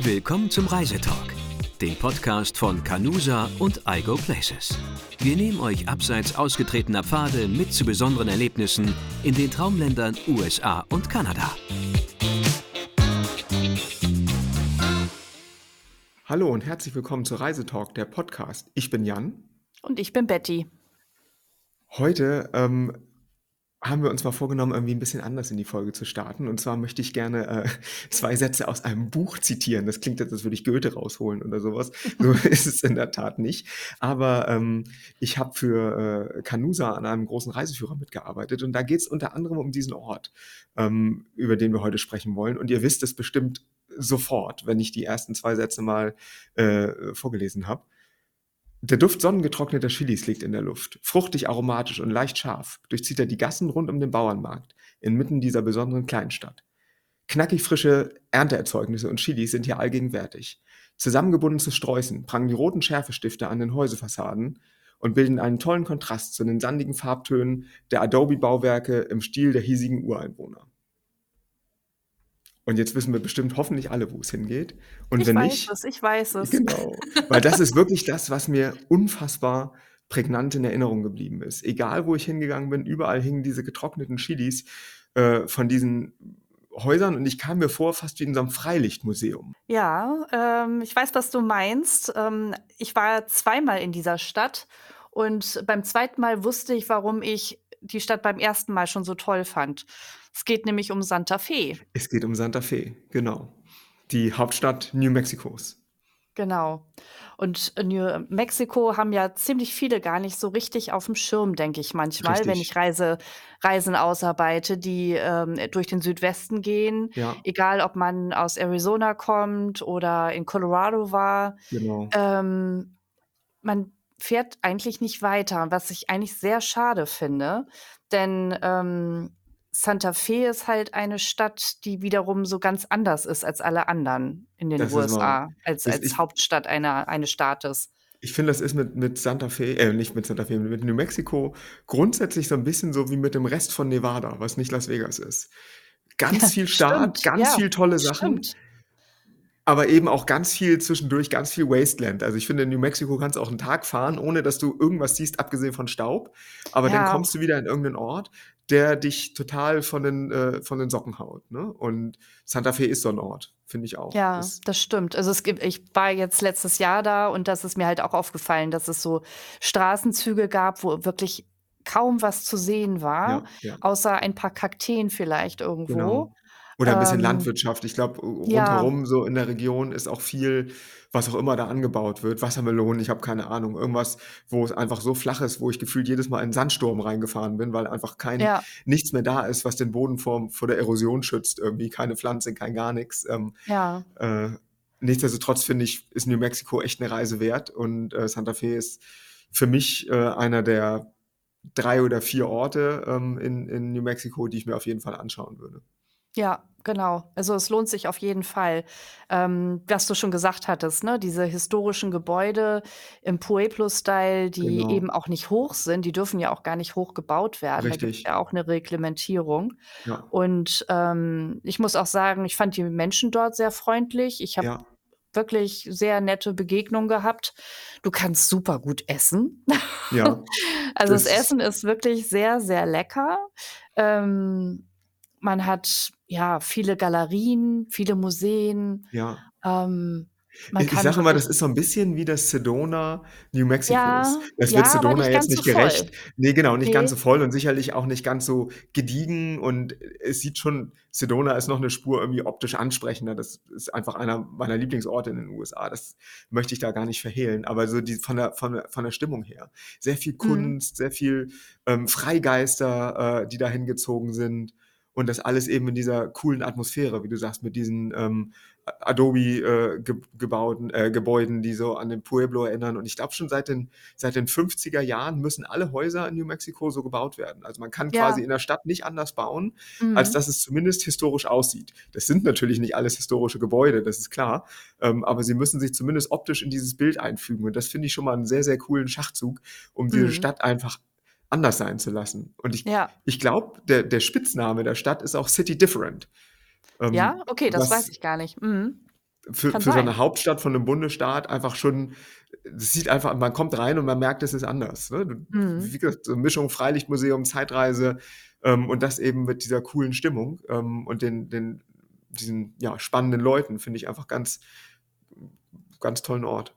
Willkommen zum Reisetalk, dem Podcast von Canusa und iGo Places. Wir nehmen euch abseits ausgetretener Pfade mit zu besonderen Erlebnissen in den Traumländern USA und Kanada. Hallo und herzlich willkommen zu Reisetalk, der Podcast. Ich bin Jan. Und ich bin Betty. Heute ähm, haben wir uns mal vorgenommen, irgendwie ein bisschen anders in die Folge zu starten. Und zwar möchte ich gerne äh, zwei Sätze aus einem Buch zitieren. Das klingt jetzt, als würde ich Goethe rausholen oder sowas. So ist es in der Tat nicht. Aber ähm, ich habe für äh, Canusa an einem großen Reiseführer mitgearbeitet. Und da geht es unter anderem um diesen Ort, ähm, über den wir heute sprechen wollen. Und ihr wisst es bestimmt sofort, wenn ich die ersten zwei Sätze mal äh, vorgelesen habe. Der Duft sonnengetrockneter Chilis liegt in der Luft. Fruchtig, aromatisch und leicht scharf durchzieht er die Gassen rund um den Bauernmarkt, inmitten dieser besonderen Kleinstadt. Knackig frische Ernteerzeugnisse und Chilis sind hier allgegenwärtig. Zusammengebunden zu Sträußen prangen die roten Schärfestifte an den Häuserfassaden und bilden einen tollen Kontrast zu den sandigen Farbtönen der Adobe-Bauwerke im Stil der hiesigen Ureinwohner. Und jetzt wissen wir bestimmt hoffentlich alle, wo es hingeht. Und ich wenn weiß nicht, es, ich weiß es. Genau. Weil das ist wirklich das, was mir unfassbar prägnant in Erinnerung geblieben ist. Egal, wo ich hingegangen bin, überall hingen diese getrockneten Chilis äh, von diesen Häusern und ich kam mir vor fast wie in so einem Freilichtmuseum. Ja, ähm, ich weiß, was du meinst. Ähm, ich war zweimal in dieser Stadt und beim zweiten Mal wusste ich, warum ich die Stadt beim ersten Mal schon so toll fand. Es geht nämlich um Santa Fe. Es geht um Santa Fe, genau. Die Hauptstadt New Mexicos. Genau. Und New Mexico haben ja ziemlich viele gar nicht so richtig auf dem Schirm, denke ich manchmal, wenn Richtig. ich Reise, Reisen ausarbeite, die ähm, durch den Südwesten gehen. Ja, Egal, ob man aus Arizona kommt oder in Colorado war. genau. Ähm, man fährt eigentlich nicht weiter, was ich eigentlich sehr schade finde, denn ähm, Santa Fe ist halt eine Stadt, die wiederum so ganz anders ist als alle anderen in den Das. USA, als, als ich, Hauptstadt einer, eines Staates. ich finde, das ist mit, mit Santa Fe, äh, nicht mit Santa Fe, mit New Mexico grundsätzlich so ein bisschen so wie mit dem Rest von Nevada, was nicht Las Vegas ist. Ganz viel Staat, Stimmt, ganz ja, viel tolle Sachen. stimmt. Aber eben auch ganz viel zwischendurch, ganz viel Wasteland. Also ich finde, in New Mexico kannst du auch einen Tag fahren, ohne dass du irgendwas siehst, abgesehen von Staub. Aber dann Ja, kommst du wieder in irgendeinen Ort, der dich total von den, äh, von den Socken haut. Ne? Und Santa Fe ist so ein Ort, finde ich auch. ja, Das, das stimmt. Also es gibt, ich war jetzt letztes Jahr da und das ist mir halt auch aufgefallen, dass es so Straßenzüge gab, wo wirklich kaum was zu sehen war, ja, ja, außer ein paar Kakteen vielleicht irgendwo. genau. Oder ein bisschen Ähm, Landwirtschaft. Ich glaube, ja, rundherum so in der Region ist auch viel, was auch immer da angebaut wird. Wassermelonen, ich habe keine Ahnung. Irgendwas, wo es einfach so flach ist, wo ich gefühlt jedes Mal in einen Sandsturm reingefahren bin, weil einfach kein, ja, nichts mehr da ist, was den Boden vor, vor der Erosion schützt. Irgendwie keine Pflanze, kein gar nichts. Ähm, ja. äh, nichtsdestotrotz finde ich, ist New Mexico echt eine Reise wert und äh, Santa Fe ist für mich äh, einer der drei oder vier Orte ähm, in, in New Mexico, die ich mir auf jeden Fall anschauen würde. Ja, genau. Also es lohnt sich auf jeden Fall. Ähm, was du schon gesagt hattest, ne? Diese historischen Gebäude im Pueblo-Style, die Genau, eben auch nicht hoch sind, die dürfen ja auch gar nicht hoch gebaut werden. Da gibt es richtig. ja auch eine Reglementierung. Ja, Und ähm, ich muss auch sagen, ich fand die Menschen dort sehr freundlich. Ich habe ja, wirklich sehr nette Begegnungen gehabt. Du kannst super gut essen. ja. Also das Das, Essen ist wirklich sehr, sehr lecker. Ähm, man hat ja viele Galerien, viele Museen. ja. Ähm, man Ich, ich sage immer, wirklich, das ist so ein bisschen wie das Sedona New Mexicos. ja, Das wird ja, aber Sedona nicht jetzt ganz so nicht gerecht. voll. Nee, genau, nicht ganz so Nee, voll und sicherlich auch nicht ganz so gediegen. Und es sieht schon, Sedona ist noch eine Spur irgendwie optisch ansprechender. Das ist einfach einer meiner Lieblingsorte in den USA. Das möchte ich da gar nicht verhehlen. Aber so die, von, der, von, der, von der Stimmung her. Sehr viel mhm. Kunst, sehr viel ähm, Freigeister, äh, die da hingezogen sind. Und das alles eben in dieser coolen Atmosphäre, wie du sagst, mit diesen ähm, Adobe-gebauten äh, Gebäuden, die so an den Pueblo erinnern. Und ich glaube schon seit den, seit den 50er Jahren müssen alle Häuser in New Mexico so gebaut werden. Also man kann quasi Ja, in der Stadt nicht anders bauen, als mhm. dass es zumindest historisch aussieht. Das sind natürlich nicht alles historische Gebäude, das ist klar. Ähm, aber sie müssen sich zumindest optisch in dieses Bild einfügen. Und das finde ich schon mal einen sehr, sehr coolen Schachzug, um diese Mhm. Stadt einfach anders sein zu lassen. Und ich, Ja. ich glaube, der, der Spitzname der Stadt ist auch City Different. Ja, Ähm, okay, das weiß ich gar nicht. Mhm. für, für so eine Hauptstadt von einem Bundesstaat einfach schon, das sieht einfach, man kommt rein und man merkt, es ist anders. Ne? Mhm. Wie gesagt, so Mischung Freilichtmuseum, Zeitreise ähm, und das eben mit dieser coolen Stimmung ähm, und den, den, diesen ja, spannenden Leuten, finde ich einfach ganz, ganz tollen Ort.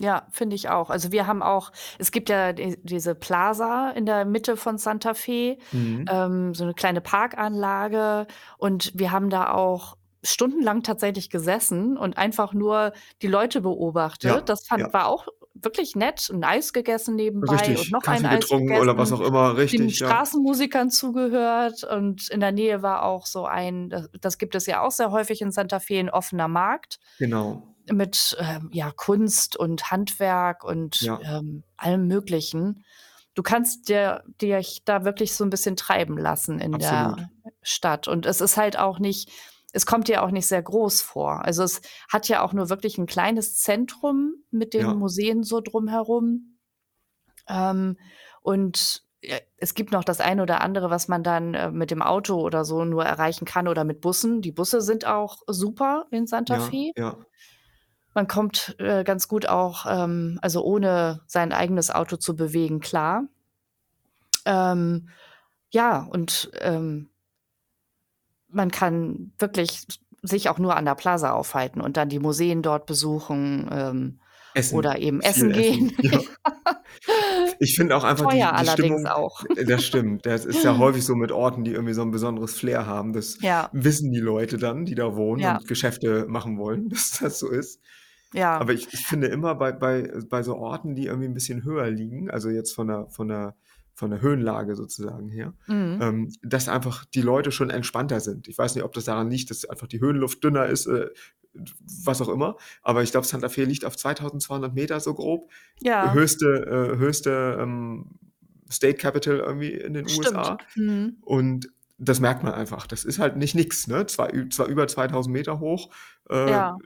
Ja, finde ich auch. Also wir haben auch, es gibt ja die, diese Plaza in der Mitte von Santa Fe, Mhm. ähm, so eine kleine Parkanlage und wir haben da auch stundenlang tatsächlich gesessen und einfach nur die Leute beobachtet. Ja, das fand, ja. war auch wirklich nett. Ein Eis gegessen nebenbei und Richtig, noch ein Kaffee Eis getrunken gegessen. oder was auch immer, den richtig. Ja. Straßenmusikern zugehört und in der Nähe war auch so ein, das, das gibt es ja auch sehr häufig in Santa Fe, ein offener Markt Genau. Mit ähm, ja, Kunst und Handwerk und Ja. ähm, allem Möglichen. Du kannst dir, dir da wirklich so ein bisschen treiben lassen in Absolut. der Stadt. Und es ist halt auch nicht, es kommt dir auch nicht sehr groß vor. Also es hat ja auch nur wirklich ein kleines Zentrum mit den Ja. Museen so drumherum. Ähm, und ja, es gibt noch das eine oder andere, was man dann äh, mit dem Auto oder so nur erreichen kann oder mit Bussen. Die Busse sind auch super in Santa Ja, Fe. ja. Man kommt äh, ganz gut auch, ähm, also ohne sein eigenes Auto zu bewegen, klar. Ähm, ja, und ähm, man kann wirklich sich auch nur an der Plaza aufhalten und dann die Museen dort besuchen ähm, Essen. oder eben essen gehen. Ja. Ich finde auch einfach die, Teuer die allerdings Stimmung, auch. das stimmt. Das ist ja häufig so mit Orten, die irgendwie so ein besonderes Flair haben. Das Ja, wissen die Leute dann, die da wohnen ja, und Geschäfte machen wollen, dass das so ist. Ja. Aber ich, ich finde immer bei, bei, bei so Orten, die irgendwie ein bisschen höher liegen, also jetzt von der, von der, von der Höhenlage sozusagen her, Mhm. ähm, dass einfach die Leute schon entspannter sind. Ich weiß nicht, ob das daran liegt, dass einfach die Höhenluft dünner ist, äh, was auch immer. Aber ich glaube, Santa Fe liegt auf 2200 Meter so grob. Ja, Höchste, äh, höchste ähm, State Capital irgendwie in den USA. stimmt. Mhm. Und das merkt man einfach. Das ist halt nicht nix, ne? Zwar über 2000 Meter hoch. Äh, Ja,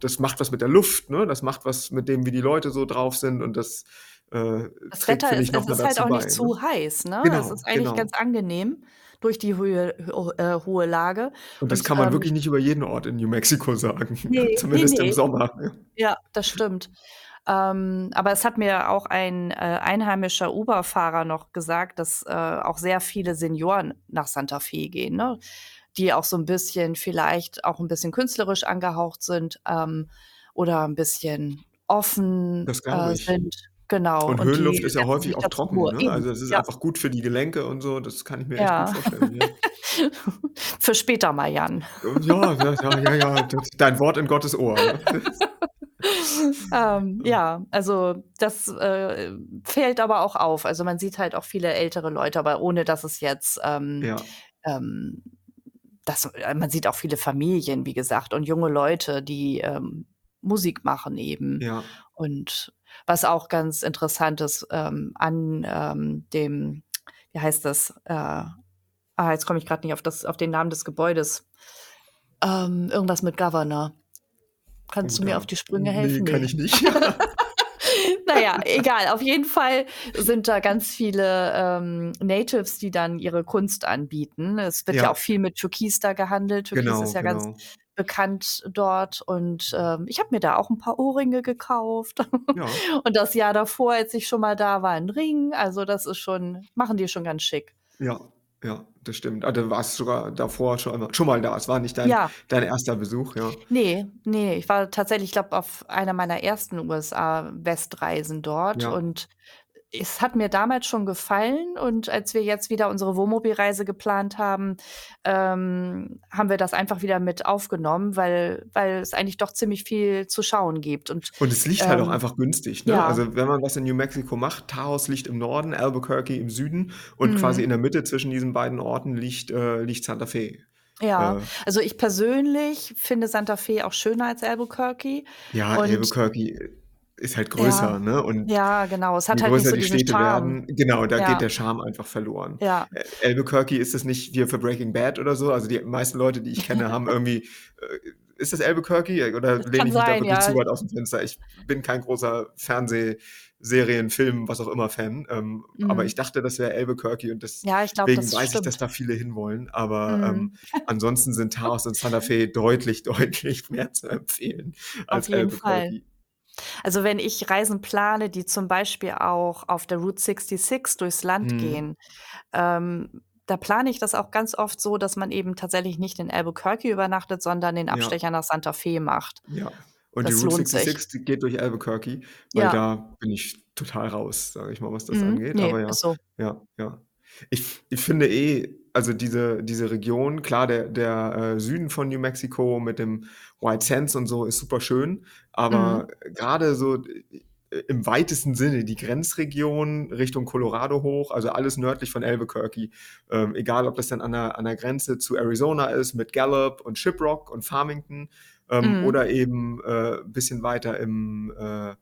das macht was mit der Luft, ne? Das macht was mit dem, wie die Leute so drauf sind. Und das äh, das trägt, Wetter ist, ich, noch es ist halt auch bei. nicht Ne? zu heiß, ne? Genau, ist eigentlich genau. ganz angenehm durch die Höhe, äh, hohe Lage. Und das Und kann man ähm, wirklich nicht über jeden Ort in New Mexico sagen. nee, nee, Zumindest im nee. Sommer. Ja. Ja, das stimmt. Ähm, aber es hat mir auch ein äh, einheimischer Uber-Fahrer noch gesagt, dass äh, auch sehr viele Senioren nach Santa Fe gehen, ne? Die auch so ein bisschen vielleicht auch ein bisschen künstlerisch angehaucht sind ähm, oder ein bisschen offen äh, sind. Genau. Und Und Höhenluft ist ja häufig auch trocken, ne? Also es ist Ja, einfach gut für die Gelenke und so. Das kann ich mir echt gut ja. vorstellen. Ja, Für später mal, Jan. ja, ja, ja, ja, ja. Dein Wort in Gottes Ohr. Ne? Ähm, ja, also das äh, fällt aber auch auf. Also man sieht halt auch viele ältere Leute, aber ohne dass es jetzt, ähm, Ja, ähm, das, äh, man sieht auch viele Familien, wie gesagt, und junge Leute, die ähm, Musik machen eben. ja. Und was auch ganz interessant ist ähm, an ähm, dem, wie heißt das? Äh, ah, jetzt komme ich gerade nicht auf, das, auf den Namen des Gebäudes. Ähm, irgendwas mit Governor. Kannst Oh, du mir auf die Sprünge nee, helfen? kann Nee. ich nicht. Naja, egal. Auf jeden Fall sind da ganz viele ähm, Natives, die dann ihre Kunst anbieten. Es wird ja Ja, auch viel mit Türkis da gehandelt. Türkis genau, ist ja ganz genau. bekannt dort. Und ähm, ich habe mir da auch ein paar Ohrringe gekauft. Ja, Und das Jahr davor, als ich schon mal da war, ein Ring. Also das ist schon, machen die schon ganz schick. ja, ja, das stimmt. Ah, du warst sogar davor schon, einmal- schon mal da. Es war nicht dein, Ja, dein erster Besuch, ja. nee, nee. Ich war tatsächlich, ich glaube, auf einer meiner ersten USA-Westreisen dort. Ja, Und es hat mir damals schon gefallen und als wir jetzt wieder unsere Wohnmobilreise geplant haben, ähm, haben wir das einfach wieder mit aufgenommen, weil, weil es eigentlich doch ziemlich viel zu schauen gibt. Und Und es liegt halt auch ähm, einfach günstig, ne? ja, Also wenn man was in New Mexico macht, Taos liegt im Norden, Albuquerque im Süden und quasi in mhm. der Mitte zwischen diesen beiden Orten liegt, äh, liegt Santa Fe. ja, Äh, also ich persönlich finde Santa Fe auch schöner als Albuquerque. ja, Und Albuquerque ist halt größer, ja, ne? Und ja, genau. Es hat je halt größer so die Städte Charme. werden, genau, da geht Ja, der Charme einfach verloren. ja, Äh, Albuquerque ist es nicht wie für Breaking Bad oder so. Also die meisten Leute, die ich kenne, haben irgendwie äh, ist das Albuquerque oder Das lehne ich mich da sein, wirklich zu ja. weit aus dem Fenster? Ich bin kein großer Fernsehserien, Film, was auch immer Fan, ähm, aber Mhm. ich dachte, das wäre Albuquerque und Ja, deswegen das weiß ich, dass stimmt. da viele hinwollen. Aber Mhm. ähm, ansonsten sind Taos und Santa Fe deutlich, deutlich mehr zu empfehlen Auf als jeden Fall. Also, wenn ich Reisen plane, die zum Beispiel auch auf der Route 66 durchs Land Mhm. gehen, ähm, da plane ich das auch ganz oft so, dass man eben tatsächlich nicht in Albuquerque übernachtet, sondern den Ja. Abstecher nach Santa Fe macht. Ja. Und die Das Route lohnt sich. 66, die geht durch Albuquerque, weil Ja. da bin ich total raus, sage ich mal, was das Mhm. angeht. Ne, Aber ja, ist so. ja, ja. Ich ich finde eh, also diese diese Region, klar, der der, äh, Süden von New Mexico mit dem White Sands und so ist super schön, aber Mhm. grade so i im weitesten Sinne die Grenzregion Richtung Colorado hoch, also alles nördlich von Albuquerque, ähm, egal ob das dann an der an der Grenze zu Arizona ist mit Gallup und Shiprock und Farmington, ähm, Mhm. oder eben, äh, bisschen weiter im, äh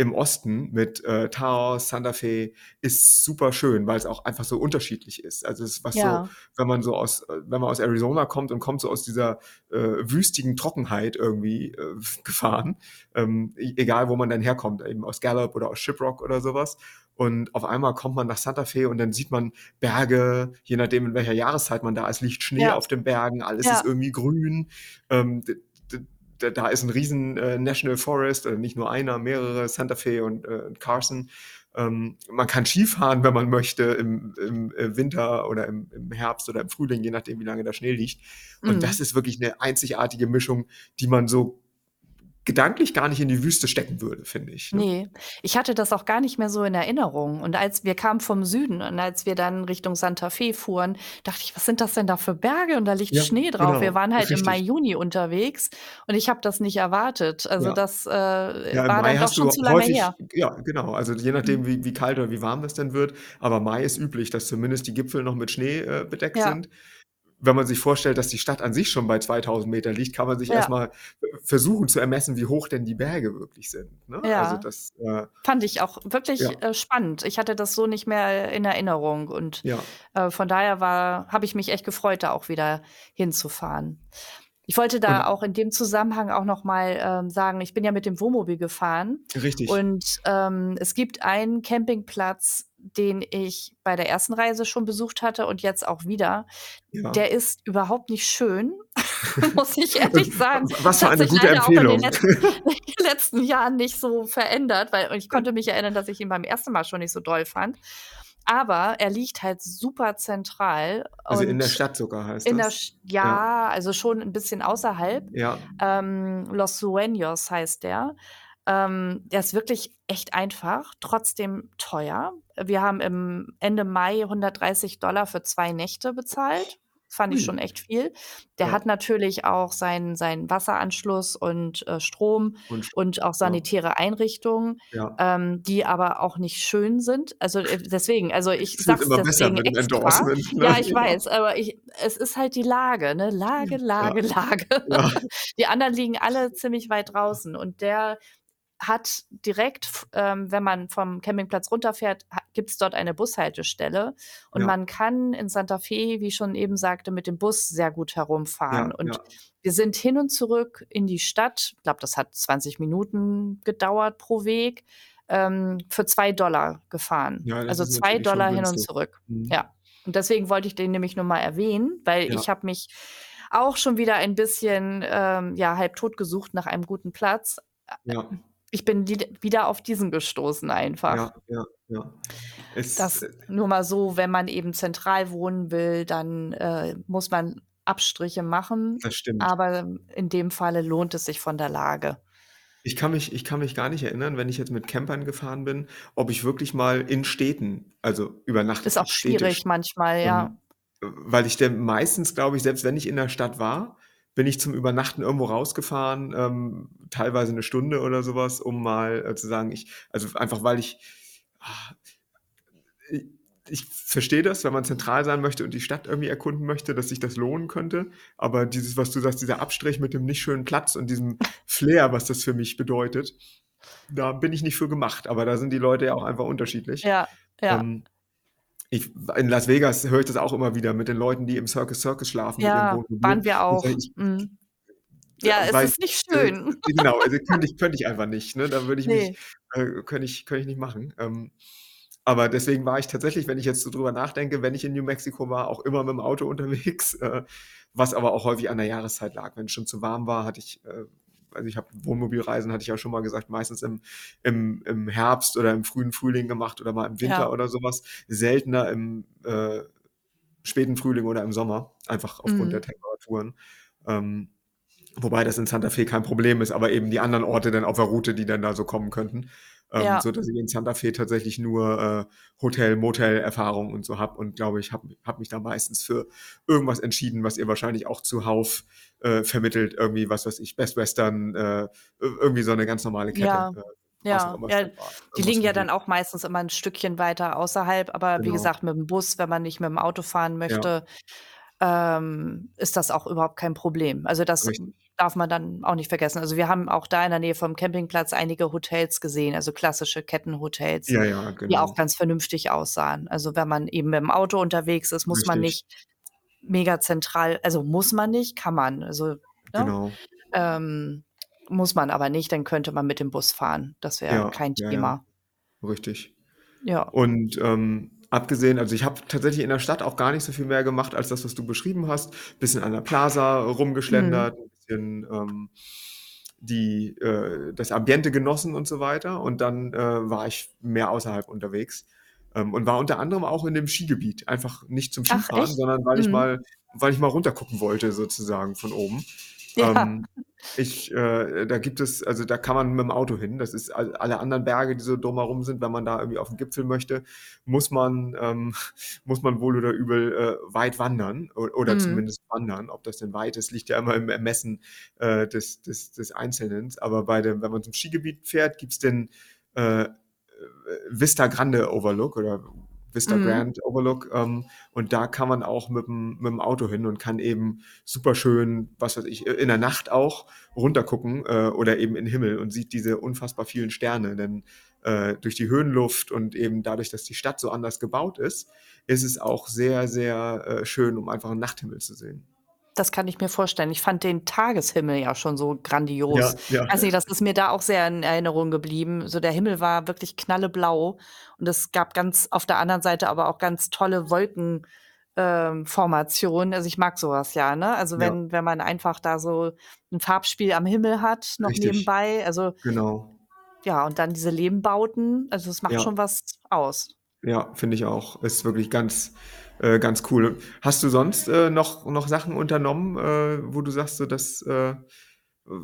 im Osten mit, äh, Taos, Santa Fe, ist super schön, weil's auch einfach so unterschiedlich ist. Also, es ist was so Ja. wenn man so aus äh, wenn man aus Arizona kommt und kommt so aus dieser, äh, wüstigen Trockenheit irgendwie, äh, gefahren, ähm, e egal wo man dann herkommt, eben aus Gallup oder aus Shiprock oder so was. Und auf einmal kommt man nach Santa Fe und dann sieht man Berge, je nachdem, in welcher Jahreszeit man da ist, liegt Schnee Ja. auf den Bergen, alles Ja. ist irgendwie grün. Ähm, da ist 'n riesen, äh, National Forest, äh, nicht nur einer, mehrere, Santa Fe und, äh, Carson. Ähm, man kann Skifahren, wenn man möchte, im im, äh, Winter oder im im Herbst oder im Frühling, je nachdem, wie lange da Schnee liegt. Und das Mhm. ist wirklich 'ne einzigartige Mischung, die man so gedanklich gar nicht in die Wüste stecken würde, finde ich, ne? Ne, ich hatte das auch gar nicht mehr so in Erinnerung. Und als wir kamen vom Süden und als wir dann Richtung Santa Fe fuhren, dachte ich: „Was sind das denn da für Berge?“ Und da liegt Ja, Schnee drauf. Wir genau, waren halt im Mai, richtig. Juni unterwegs und ich habe das nicht erwartet. Also, Ja. das, äh, Ja, war Mai dann doch schon zu lange häufig her. ja, genau, also je nachdem, wie wie kalt oder wie warm das denn wird, aber Mai ist üblich, dass zumindest die Gipfel noch mit Schnee, äh, bedeckt Ja. sind. Wenn man sich vorstellt, dass die Stadt an sich schon bei 2.000 Meter liegt, kann man sich Ja. erst mal, äh, versuchen zu ermessen, wie hoch denn die Berge wirklich sind, ne? Also, Ja. das, äh Fand ich auch wirklich, Ja. äh, spannend. Ich hatte das so nicht mehr in Erinnerung und, Ja. äh, von daher war habe ich mich echt gefreut, da auch wieder hinzufahren. Ich wollte da Und auch in dem Zusammenhang auch noch mal, ähm, sagen, ich bin ja mit dem Wohnmobil gefahren Richtig. und, ähm, es gibt einen Campingplatz, den ich bei der ersten Reise schon besucht hatte und jetzt auch wieder. Ja. Der ist überhaupt nicht schön, muss ich ehrlich sagen. was für hat eine sich gute leider auch in den Empfehlung. letzten letzten Jahren nicht so verändert, weil ich konnte mich erinnern, dass ich ihn beim ersten Mal schon nicht so doll fand. Aber er liegt halt super zentral Also, in der Stadt sogar heißt in der das? Sch Ja. ja, also schon 'n bisschen außerhalb. Ja. Ähm, Los Sueños heißt der. Ähm, der ist wirklich echt einfach, trotzdem teuer. Wir haben im Ende Mai 130 für 2 Nächte bezahlt. Fand ich schon echt viel. Der Ja. hat natürlich auch seinen seinen Wasseranschluss und, äh, Strom Und und auch ja. sanitäre Einrichtungen, Ja. ähm, die aber auch nicht schön sind. Also, äh, deswegen also, ich sage es immer besser deswegen mit dem extra. Endorsement, ne? Ja, ich Ja. weiß, aber ich es ist halt die Lage, ne? Lage, Ja. Lage, Lage. Ja. Die anderen liegen alle ziemlich weit draußen und der hat direkt ähm, wenn man vom Campingplatz runterfährt, ha gibt's dort eine Bushaltestelle und Ja. man kann in Santa Fe, wie ich schon eben sagte, mit dem Bus sehr gut herumfahren. Ja, Und ja. wir sind hin und zurück in die Stadt, ich glaube, das hat 20 Minuten gedauert pro Weg, ähm, für 2 gefahren. Ja, das Also, schon 2 hin und zurück. Mhm. Ja. Und deswegen wollte ich den nämlich nur mal erwähnen, weil ich habe mich auch schon wieder ein bisschen, ähm, ja, halbtot gesucht nach einem guten Platz. Ja. Ich bin wieder auf diesen gestoßen einfach. Ja, ja, ja. Es, Das äh nur mal so, wenn man eben zentral wohnen will, dann, äh, muss man Abstriche machen, Das stimmt. aber in dem Falle lohnt es sich von der Lage. Ich kann mich ich kann mich gar nicht erinnern, wenn ich jetzt mit Campern gefahren bin, ob ich wirklich mal in Städten, also übernachtet Ist auch schwierig manchmal, ja. Ähm, weil ich dann meistens, glaube ich, selbst wenn ich in der Stadt war, bin ich zum Übernachten irgendwo rausgefahren, ähm, teilweise 'ne Stunde oder so was, um mal, äh, zu sagen, ich also, einfach weil ich ah, i ich verstehe das, wenn man zentral sein möchte und die Stadt irgendwie erkunden möchte, dass sich das lohnen könnte. Aber dieses, was du sagst, dieser Abstrich mit dem nicht schönen Platz und diesem Flair, was das für mich bedeutet, da bin ich nicht für gemacht. Aber da sind die Leute ja auch einfach unterschiedlich. Ja, ja. Ähm, ich in Las Vegas höre ich das auch immer wieder mit den Leuten, die im Circus Circus schlafen mit Ja, waren wir auch. sage ich Mhm. Ja, es weil ist nicht äh, schön. genau, also könnte ich könnte ich einfach nicht, ne? Da würde ich mich Ne. äh, könnte ich könnte ich nicht machen. Ähm, aber deswegen war ich tatsächlich, wenn ich jetzt so drüber nachdenke, wenn ich in New Mexico war, auch immer mit'm Auto unterwegs, äh, was aber auch häufig an der Jahreszeit lag. Wenn's schon zu warm war, hatte ich äh, also ich habe Wohnmobilreisen, hatte ich ja schon mal gesagt, meistens im im im Herbst oder im frühen Frühling gemacht oder mal im Winter Ja. oder so was. Seltener im, äh, späten Frühling oder im Sommer, einfach aufgrund der Mhm. Temperaturen. Ähm, wobei das in Santa Fe kein Problem ist, aber eben die anderen Orte dann auf der Route, die dann da so kommen könnten. Ähm, Ja. sodass ich in Santa Fe tatsächlich nur, äh, Hotel Motel-Erfahrung und so habe und glaube, ich habe habe mich da meistens für irgendwas entschieden, was ihr wahrscheinlich auch zuhauf, äh, vermittelt. Irgendwie, was weiß ich, Best Western, äh, ir irgendwie so 'ne ganz normale Kette, Ja, äh, was ja, ja. Die liegen ja dann auch meistens immer 'n Stückchen weiter außerhalb, aber wie Genau. gesagt, mit'm Bus, wenn man nicht mit'm Auto fahren Ja. möchte, ähm, ist das auch überhaupt kein Problem. Also, das Richtig. Darf man dann auch nicht vergessen. Also, wir haben auch da in der Nähe vom Campingplatz einige Hotels gesehen, also klassische Kettenhotels, Ja, ja, die auch genau. ganz vernünftig aussahen. Also, wenn man eben mit'm Auto unterwegs ist, muss man Richtig. nicht mega zentral also, muss man nicht, kann man. Also, ne? Genau. Ähm, muss man aber nicht, dann könnte man mit dem Bus fahren. Das wäre Ja, kein. Thema. Richtig. Ja. Und, ähm, abgesehen also, ich habe tatsächlich in der Stadt auch gar nicht so viel mehr gemacht als das, was du beschrieben hast. Bisschen an der Plaza Mhm. rumgeschlendert, bisschen, ähm, die äh, das Ambiente genossen und so weiter. Und dann, äh, war ich mehr außerhalb unterwegs, ähm, und war unter anderem auch in dem Skigebiet. Einfach nicht zum Ach Skifahren, echt? sondern weil ich Mhm. mal weil ich mal runter gucken wollte sozusagen von oben. Ja. Ähm, ich äh, da gibt es also, da kann man mit'm Auto hin. Das ist all alle anderen Berge, die so drumherum sind, wenn man da irgendwie auf 'n Gipfel möchte, muss man ähm, muss man wohl oder übel, äh, weit wandern oder Mhm. zumindest wandern. Ob das denn weit ist, liegt ja immer im Ermessen, äh, des des des Einzelnen. Aber bei dem wenn man zum Skigebiet fährt, gibt's den, äh, äh, Vista Grande Overlook oder Vista Mhm. Grand Overlook, ähm, und da kann man auch mit'm mit'm Auto hin und kann eben super schön, was weiß ich, in der Nacht auch runtergucken, äh, oder eben in 'n Himmel und sieht diese unfassbar vielen Sterne. Denn, äh, durch die Höhenluft und eben dadurch, dass die Stadt so anders gebaut ist, ist es auch sehr, sehr, äh, schön, um einfach 'n Nachthimmel zu sehen. Das kann ich mir vorstellen. Ich fand den Tageshimmel ja schon so Ja, grandios. ja. Weiß nicht, das ist mir da auch sehr in Erinnerung geblieben. So der Himmel war wirklich knalleblau und es gab ganz auf der anderen Seite aber auch ganz tolle Wolken ähm. Also, ich mag so was ja, ne? Also, Ja. wenn wenn man einfach da so 'n Farbspiel am Himmel hat noch Richtig. nebenbei. Also Genau. ja, und dann diese Lehmbauten. Also, es macht Ja. schon was aus. Ja, finde ich auch. Ist wirklich ganz äh, ganz cool. Hast du sonst, äh, noch noch Sachen unternommen, äh, wo du sagst, so das, äh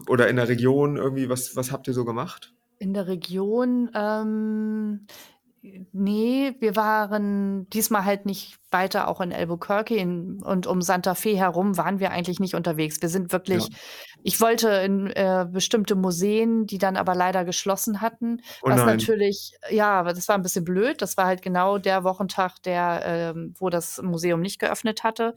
oder in der Region irgendwie, was was habt ihr so gemacht? In der Region, ähm, ne, wir waren diesmal halt nicht weiter auch in Albuquerque in und um Santa Fe herum waren wir eigentlich nicht unterwegs. Wir sind Ja. wirklich ich wollte in, äh, bestimmte Museen, die dann aber leider geschlossen hatten, Oh was nein. natürlich ja, das war 'n bisschen blöd. Das war halt genau der Wochentag, der ähm, wo das Museum nicht geöffnet hatte.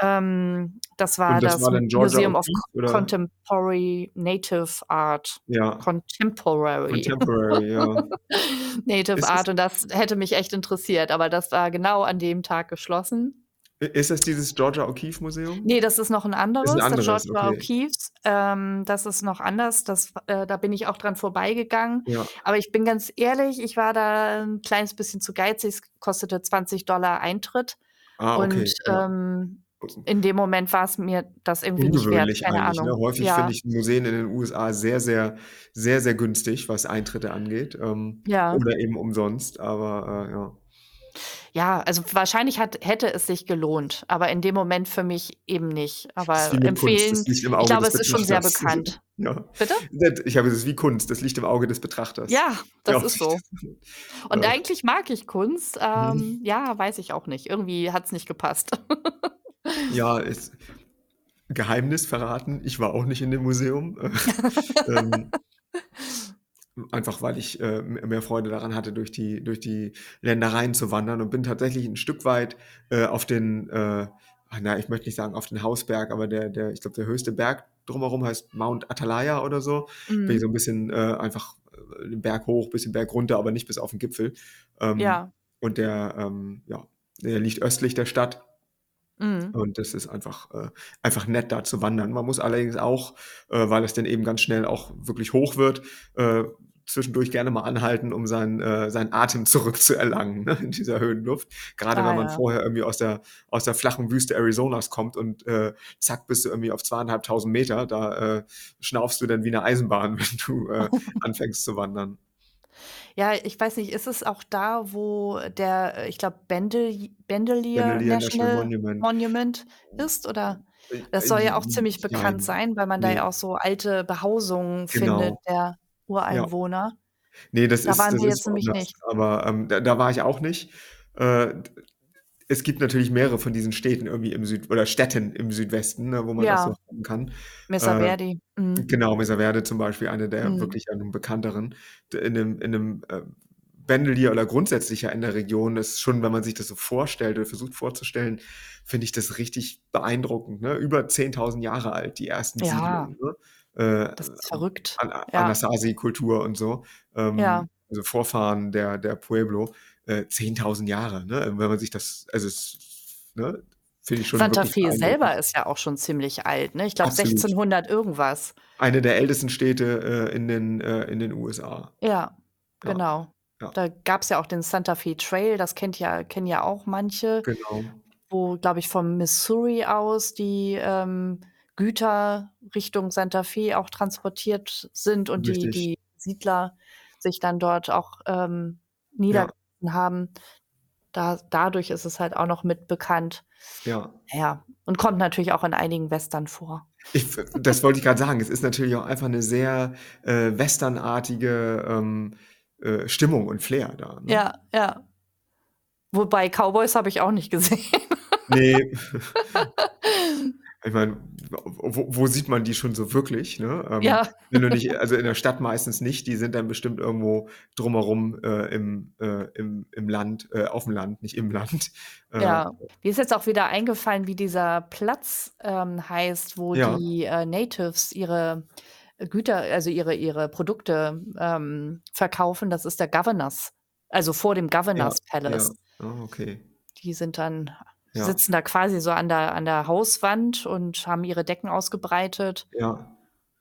Ähm, das war Und das das war Museum of oder? Contemporary Native Art. Ja. Contemporary. Contemporary, ja. Native Ist Art und das hätte mich echt interessiert, aber das war genau an dem Tag geschlossen. I ist das dieses Georgia O'Keeffe Museum? Ne, das ist noch 'n Ist 'n anderes, das anderes, Georgia okay. O'Keeffes. Ähm, das ist noch anders. Das äh, da bin ich auch dran vorbeigegangen. Ja. Aber ich bin ganz ehrlich, ich war da 'n kleines bisschen zu geizig. Es kostete 20 $ Eintritt Ah, und, okay, ja. ähm, in dem Moment war's mir das irgendwie nicht wert, Ungewöhnlich keine ne? Ahnung. Häufig finde Ja. ich Museen in den USA sehr, sehr sehr, sehr günstig, was Eintritte angeht, ähm, Ja. oder eben umsonst, aber, äh, ja. Ja, also, wahrscheinlich hat hätte es sich gelohnt, aber in dem Moment für mich eben nicht. Aber Kunst, empfehlen im ich glaube, es ist schon sehr bekannt. Ja. Bitte? Ich habe es wie Kunst, das liegt im Auge des Betrachters. Ja, das Ja. ist so. Und Ja. eigentlich mag ich Kunst. Ähm, ja, weiß ich auch nicht. Irgendwie hat's nicht gepasst. Ja, ist Geheimnis verraten, ich war auch nicht in dem Museum. Ähm einfach, weil ich, äh, mehr Freude daran hatte, durch die durch die Ländereien zu wandern und bin tatsächlich 'n Stück weit, äh, auf den äh, na, ich möchte nicht sagen auf den Hausberg, aber der der ich glaube, der höchste Berg drumherum heißt Mount Atalaya oder so. Bin ich Mhm. so 'n bisschen, äh, einfach, äh, den Berg hoch, bisschen Berg runter, aber nicht bis auf 'n Gipfel. Ähm, Ja. und der, ähm, ja der liegt östlich der Stadt Mhm. Und das ist einfach, äh, einfach nett, da zu wandern. Man muss allerdings auch, äh, weil es dann eben ganz schnell auch wirklich hoch wird, äh, zwischendurch gerne mal anhalten, um seinen, äh, seinen Atem zurückzuerlangen ne, in dieser Höhenluft. Gerade Ah wenn man ja. vorher irgendwie aus der, aus der flachen Wüste Arizonas kommt und äh, zack bist du irgendwie auf zweieinhalbtausend Meter. Da äh, schnaufst du dann wie eine Eisenbahn, wenn du äh, anfängst zu wandern. Ja, ich weiß nicht, ist es auch da, wo der, äh, ich glaube, Bandel Bandelier Bandelier National National Monument. Monument ist, oder? Äh, Das soll ja auch ziemlich bekannt nein. sein, weil man da ja auch so alte Behausungen findet Genau. Der Ja. Ureinwohner. Ne, das Da ist waren das ist jetzt nämlich nicht. aber, ähm, da da war ich auch nicht. Äh, es gibt natürlich mehrere von diesen Städten irgendwie im Süd oder Städten im Südwesten, ne, wo man das so Ja. haben kann. Mesa Äh, Verde. Mhm. genau, Mesa Verde zum Beispiel, eine der Mhm. wirklich, ähm, bekannteren. In 'nem in 'nem, äh, Bandelier oder grundsätzlich ja in der Region ist schon, wenn man sich das so vorstellt oder versucht vorzustellen, finde ich das richtig beeindruckend, ne? Über 10.000 Jahre alt, die ersten Ja. Siedlungen, ne? Äh, Das ist verrückt. An Ja. Anasazi-Kultur und so. Ähm, Ja. also Vorfahren der der Pueblo, äh, 10.000 Jahre, ne? Wenn man sich das also es ne, finde ich schon Santa Fe selber ist ja auch schon ziemlich alt, ne? Ich glaube Absolut. 1600 irgendwas. Eine der ältesten Städte, äh, in den äh, in den USA. Ja, Ja. genau. Ja. Da gab's ja auch den Santa Fe Trail, das kennt ja kennen ja auch manche, Genau. wo, glaube ich, vom Missouri aus die, ähm, Güter Richtung Santa Fe auch transportiert sind und die die Siedler sich dann dort auch, ähm, Ja. niedergelassen haben. Da dadurch ist es halt auch noch mit bekannt. Ja. Ja, und kommt natürlich auch in einigen Western vor. Ich das wollte ich grad sagen. Es ist natürlich auch einfach 'ne sehr, äh, westernartige, ähm, äh, Stimmung und Flair da, ne? Ja, ja. Wobei Cowboys habe ich auch nicht gesehen. Ne. Ich meine, wo wo sieht man die schon so wirklich, ne? Ähm, Ja. wenn du nicht also in der Stadt meistens nicht, die sind dann bestimmt irgendwo drumherum, äh, im äh, im im Land äh, auf'm Land, nicht im Land. Äh, Ja. Mir ist jetzt auch wieder eingefallen, wie dieser Platz, ähm, heißt, wo Ja. die, äh, Natives ihre Güter also ihre ihre Produkte, ähm, verkaufen. Das ist der Governor's also vor dem Ja, Governor's ja. Palace. Ah, okay. Die sind dann Ja. sitzen da quasi so an der an der Hauswand und haben ihre Decken ausgebreitet Ja.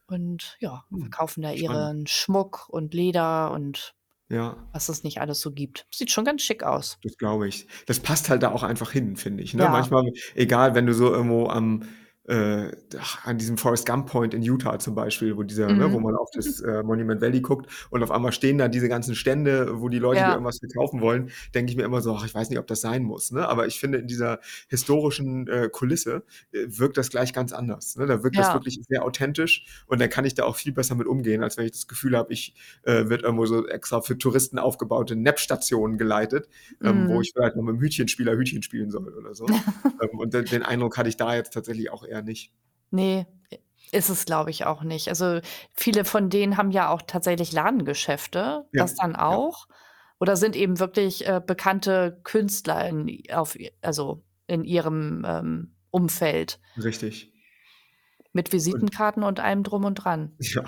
und ja, Hm, verkaufen da spannend. ihren Schmuck und Leder und Ja. was es nicht alles so gibt. Sieht schon ganz schick aus. Das glaube ich. Das passt halt da auch einfach hin, finde ich, ne? Ja. Manchmal, egal, wenn du so irgendwo am äh, an diesem Forrest Gump Point in Utah zum Beispiel, wo dieser ne, wo Mhm. man auf das, äh, Monument Valley guckt und auf einmal stehen da diese ganzen Stände, wo die Leute Ja. irgendwas verkaufen wollen, denke ich mir immer so: „Ach, ich weiß nicht, ob das sein muss“, ne? Aber ich finde, in dieser historischen, äh, Kulisse, äh, wirkt das gleich ganz anders, ne? Da wirkt das Ja. wirklich sehr authentisch und dann kann ich da auch viel besser mit umgehen, als wenn ich das Gefühl habe, ich, äh, werde irgendwo so extra für Touristen aufgebaute Nap-Stationen geleitet, ähm, wo Mhm. ich vielleicht noch mit'm Hütchenspieler Hütchen spielen soll oder so. Ähm, und den Eindruck hatte ich da jetzt tatsächlich auch eher nicht. Ne, i ist es, glaube ich, auch nicht. Also, viele von denen haben ja auch tatsächlich Ladengeschäfte, Ja, das dann ja. auch. Oder sind eben wirklich, äh, bekannte Künstler in auf also in ihrem, ähm, Umfeld. Richtig. Mit Und Visitenkarten und allem drum und dran. Ja.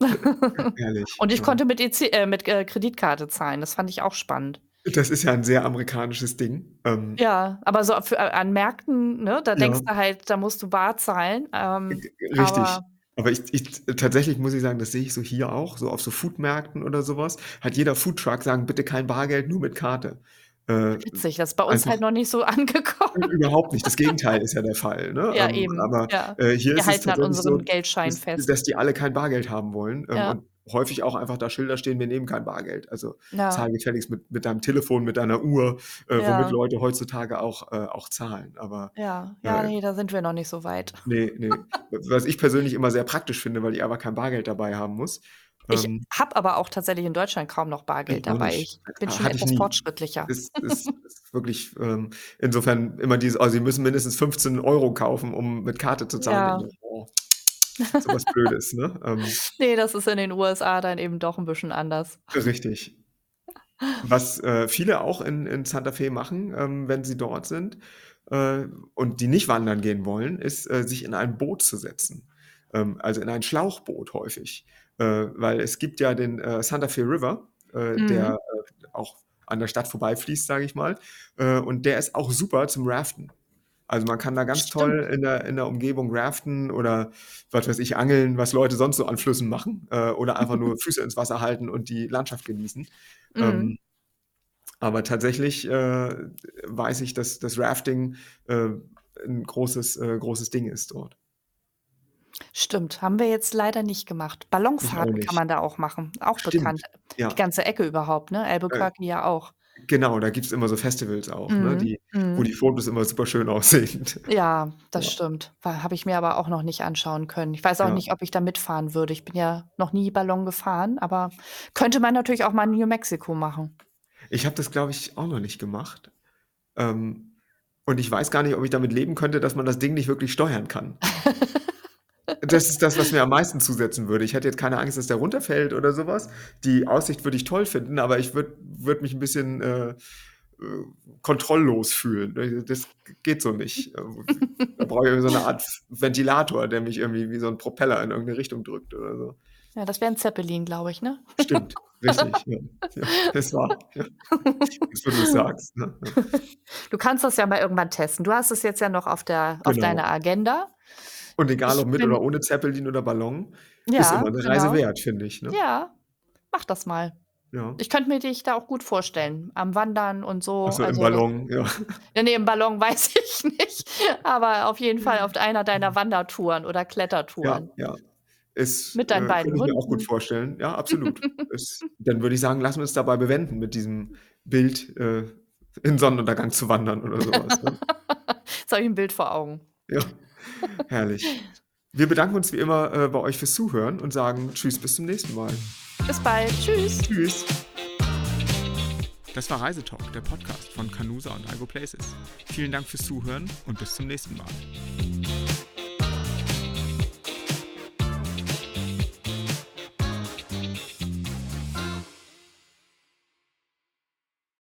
Herrlich, Und ich ja. konnte mit EC äh, mit, äh, Kreditkarte zahlen. Das fand ich auch spannend. Das ist ja 'n sehr amerikanisches Ding. Ähm Ja, aber so für a an Märkten, ne, da denkst Ja. du halt, da musst du bar zahlen, ähm, richtig. aber Aber ich ich tatsächlich muss ich sagen, das sehe ich so hier auch, so auf so Foodmärkten oder so was, hat jeder Foodtruck sagen: „Bitte kein Bargeld, nur mit Karte.“ Äh, witzig, das ist bei uns einfach halt noch nicht so angekommen. überhaupt nicht. Das Gegenteil ist ja der Fall, ne? Ja, Ähm, eben, aber, ja. äh, hier Wir ist es halten an tatsächlich so, unserem Geldschein dass fest. dass die alle kein Bargeld haben wollen, ähm, Ja. und häufig auch einfach da Schilder stehen: „Wir nehmen kein Bargeld.“ Also, Ja. zahl gefälligst mit mit deinem Telefon, mit deiner Uhr, äh, womit Ja. Leute heutzutage auch äh, auch zahlen. Aber, Ja, ja, äh ne, da sind wir noch nicht so weit. Ne, ne. Was ich persönlich immer sehr praktisch finde, weil ich einfach kein Bargeld dabei haben muss. Ich Ähm habe aber auch tatsächlich in Deutschland kaum noch Bargeld dabei. Ich bin Ha schon etwas nie. fortschrittlicher. Ist ist ist wirklich, ähm, insofern immer dieses: „Oh, Sie müssen mindestens 15 € kaufen, um mit Karte zu zahlen.“ Ja. „Oh, so was Blödes“, ne? Ähm Ne, das ist in den USA dann eben doch 'n bisschen anders. Richtig. Was, äh, viele auch in in Santa Fe machen, ähm, wenn sie dort sind, äh, und die nicht wandern gehen wollen, ist, äh, sich in ein Boot zu setzen. Ähm, also in ein Schlauchboot häufig. Äh, weil es gibt ja den, äh, Santa Fe River, äh, Mhm. der, auch an der Stadt vorbeifließt, sage ich mal. Und der ist auch super zum Raften. Also man kann da ganz Stimmt. toll in der, in der Umgebung raften oder was weiß ich, angeln, was Leute sonst so an Flüssen machen. Äh, oder einfach nur Füße ins Wasser halten und die Landschaft genießen. Mhm. Ähm, aber tatsächlich äh, weiß ich, dass das Rafting äh, ein großes, äh, großes Ding ist dort. Stimmt, haben wir jetzt leider nicht gemacht. Ballonfahrten kann nicht. man da auch machen, auch Stimmt, bekannt. Die ja. ganze Ecke überhaupt, ne? Albuquerque ja auch. Genau, da gibt es immer so Festivals auch, ne? Mhm, Die, wo mhm. die Fotos immer super schön aussehen. Ja, das Ja, stimmt. Habe ich mir aber auch noch nicht anschauen können. Ich weiß auch ja. nicht, ob ich da mitfahren würde. Ich bin ja noch nie Ballon gefahren, aber könnte man natürlich auch mal in New Mexico machen. Ich habe das, glaube ich, auch noch nicht gemacht. Ähm, und ich weiß gar nicht, ob ich damit leben könnte, dass man das Ding nicht wirklich steuern kann. Das ist das, was mir am meisten zusetzen würde. Ich hätte jetzt keine Angst, dass der runterfällt oder sowas. Die Aussicht würde ich toll finden, aber ich würde würd mich ein bisschen äh, äh, kontrolllos fühlen. Das geht so nicht. Da brauche ich so eine Art Ventilator, der mich irgendwie wie so ein Propeller in irgendeine Richtung drückt oder so. Ja, das wäre ein Zeppelin, glaube ich, ne? Stimmt, richtig. Ja, ja, das war. Ja. Jetzt, wo du sagst. Ne? Ja. Du kannst das ja mal irgendwann testen. Du hast es jetzt ja noch auf, der, auf Genau. deiner Agenda. Und egal Ich ob mit bin- oder ohne Zeppelin oder Ballon, ist Ja, immer eine Reise genau. wert, finde ich. Ne? Ja, mach das mal. Ja. Ich könnte mir dich da auch gut vorstellen. Am Wandern und so. Achso, im Also, Ballon, ja. Ja, nee, im Ballon weiß ich nicht. Aber auf jeden Fall auf einer deiner Wandertouren oder Ja, Klettertouren. ja. Ist, Mit deinen äh, beiden könnte ich mir auch gut Hunden. vorstellen. Ja, absolut. ist, dann würde ich sagen, lassen wir uns dabei bewenden, mit diesem Bild äh, in Sonnenuntergang zu wandern oder sowas. Ne? Jetzt habe ich ein Bild vor Augen. Ja, herrlich. Wir bedanken uns wie immer äh, bei euch fürs Zuhören und sagen Tschüss, bis zum nächsten Mal. Bis bald. Tschüss. Tschüss. Das war Reisetalk, der Podcast von Canusa und Algo Places. Vielen Dank fürs Zuhören und bis zum nächsten Mal.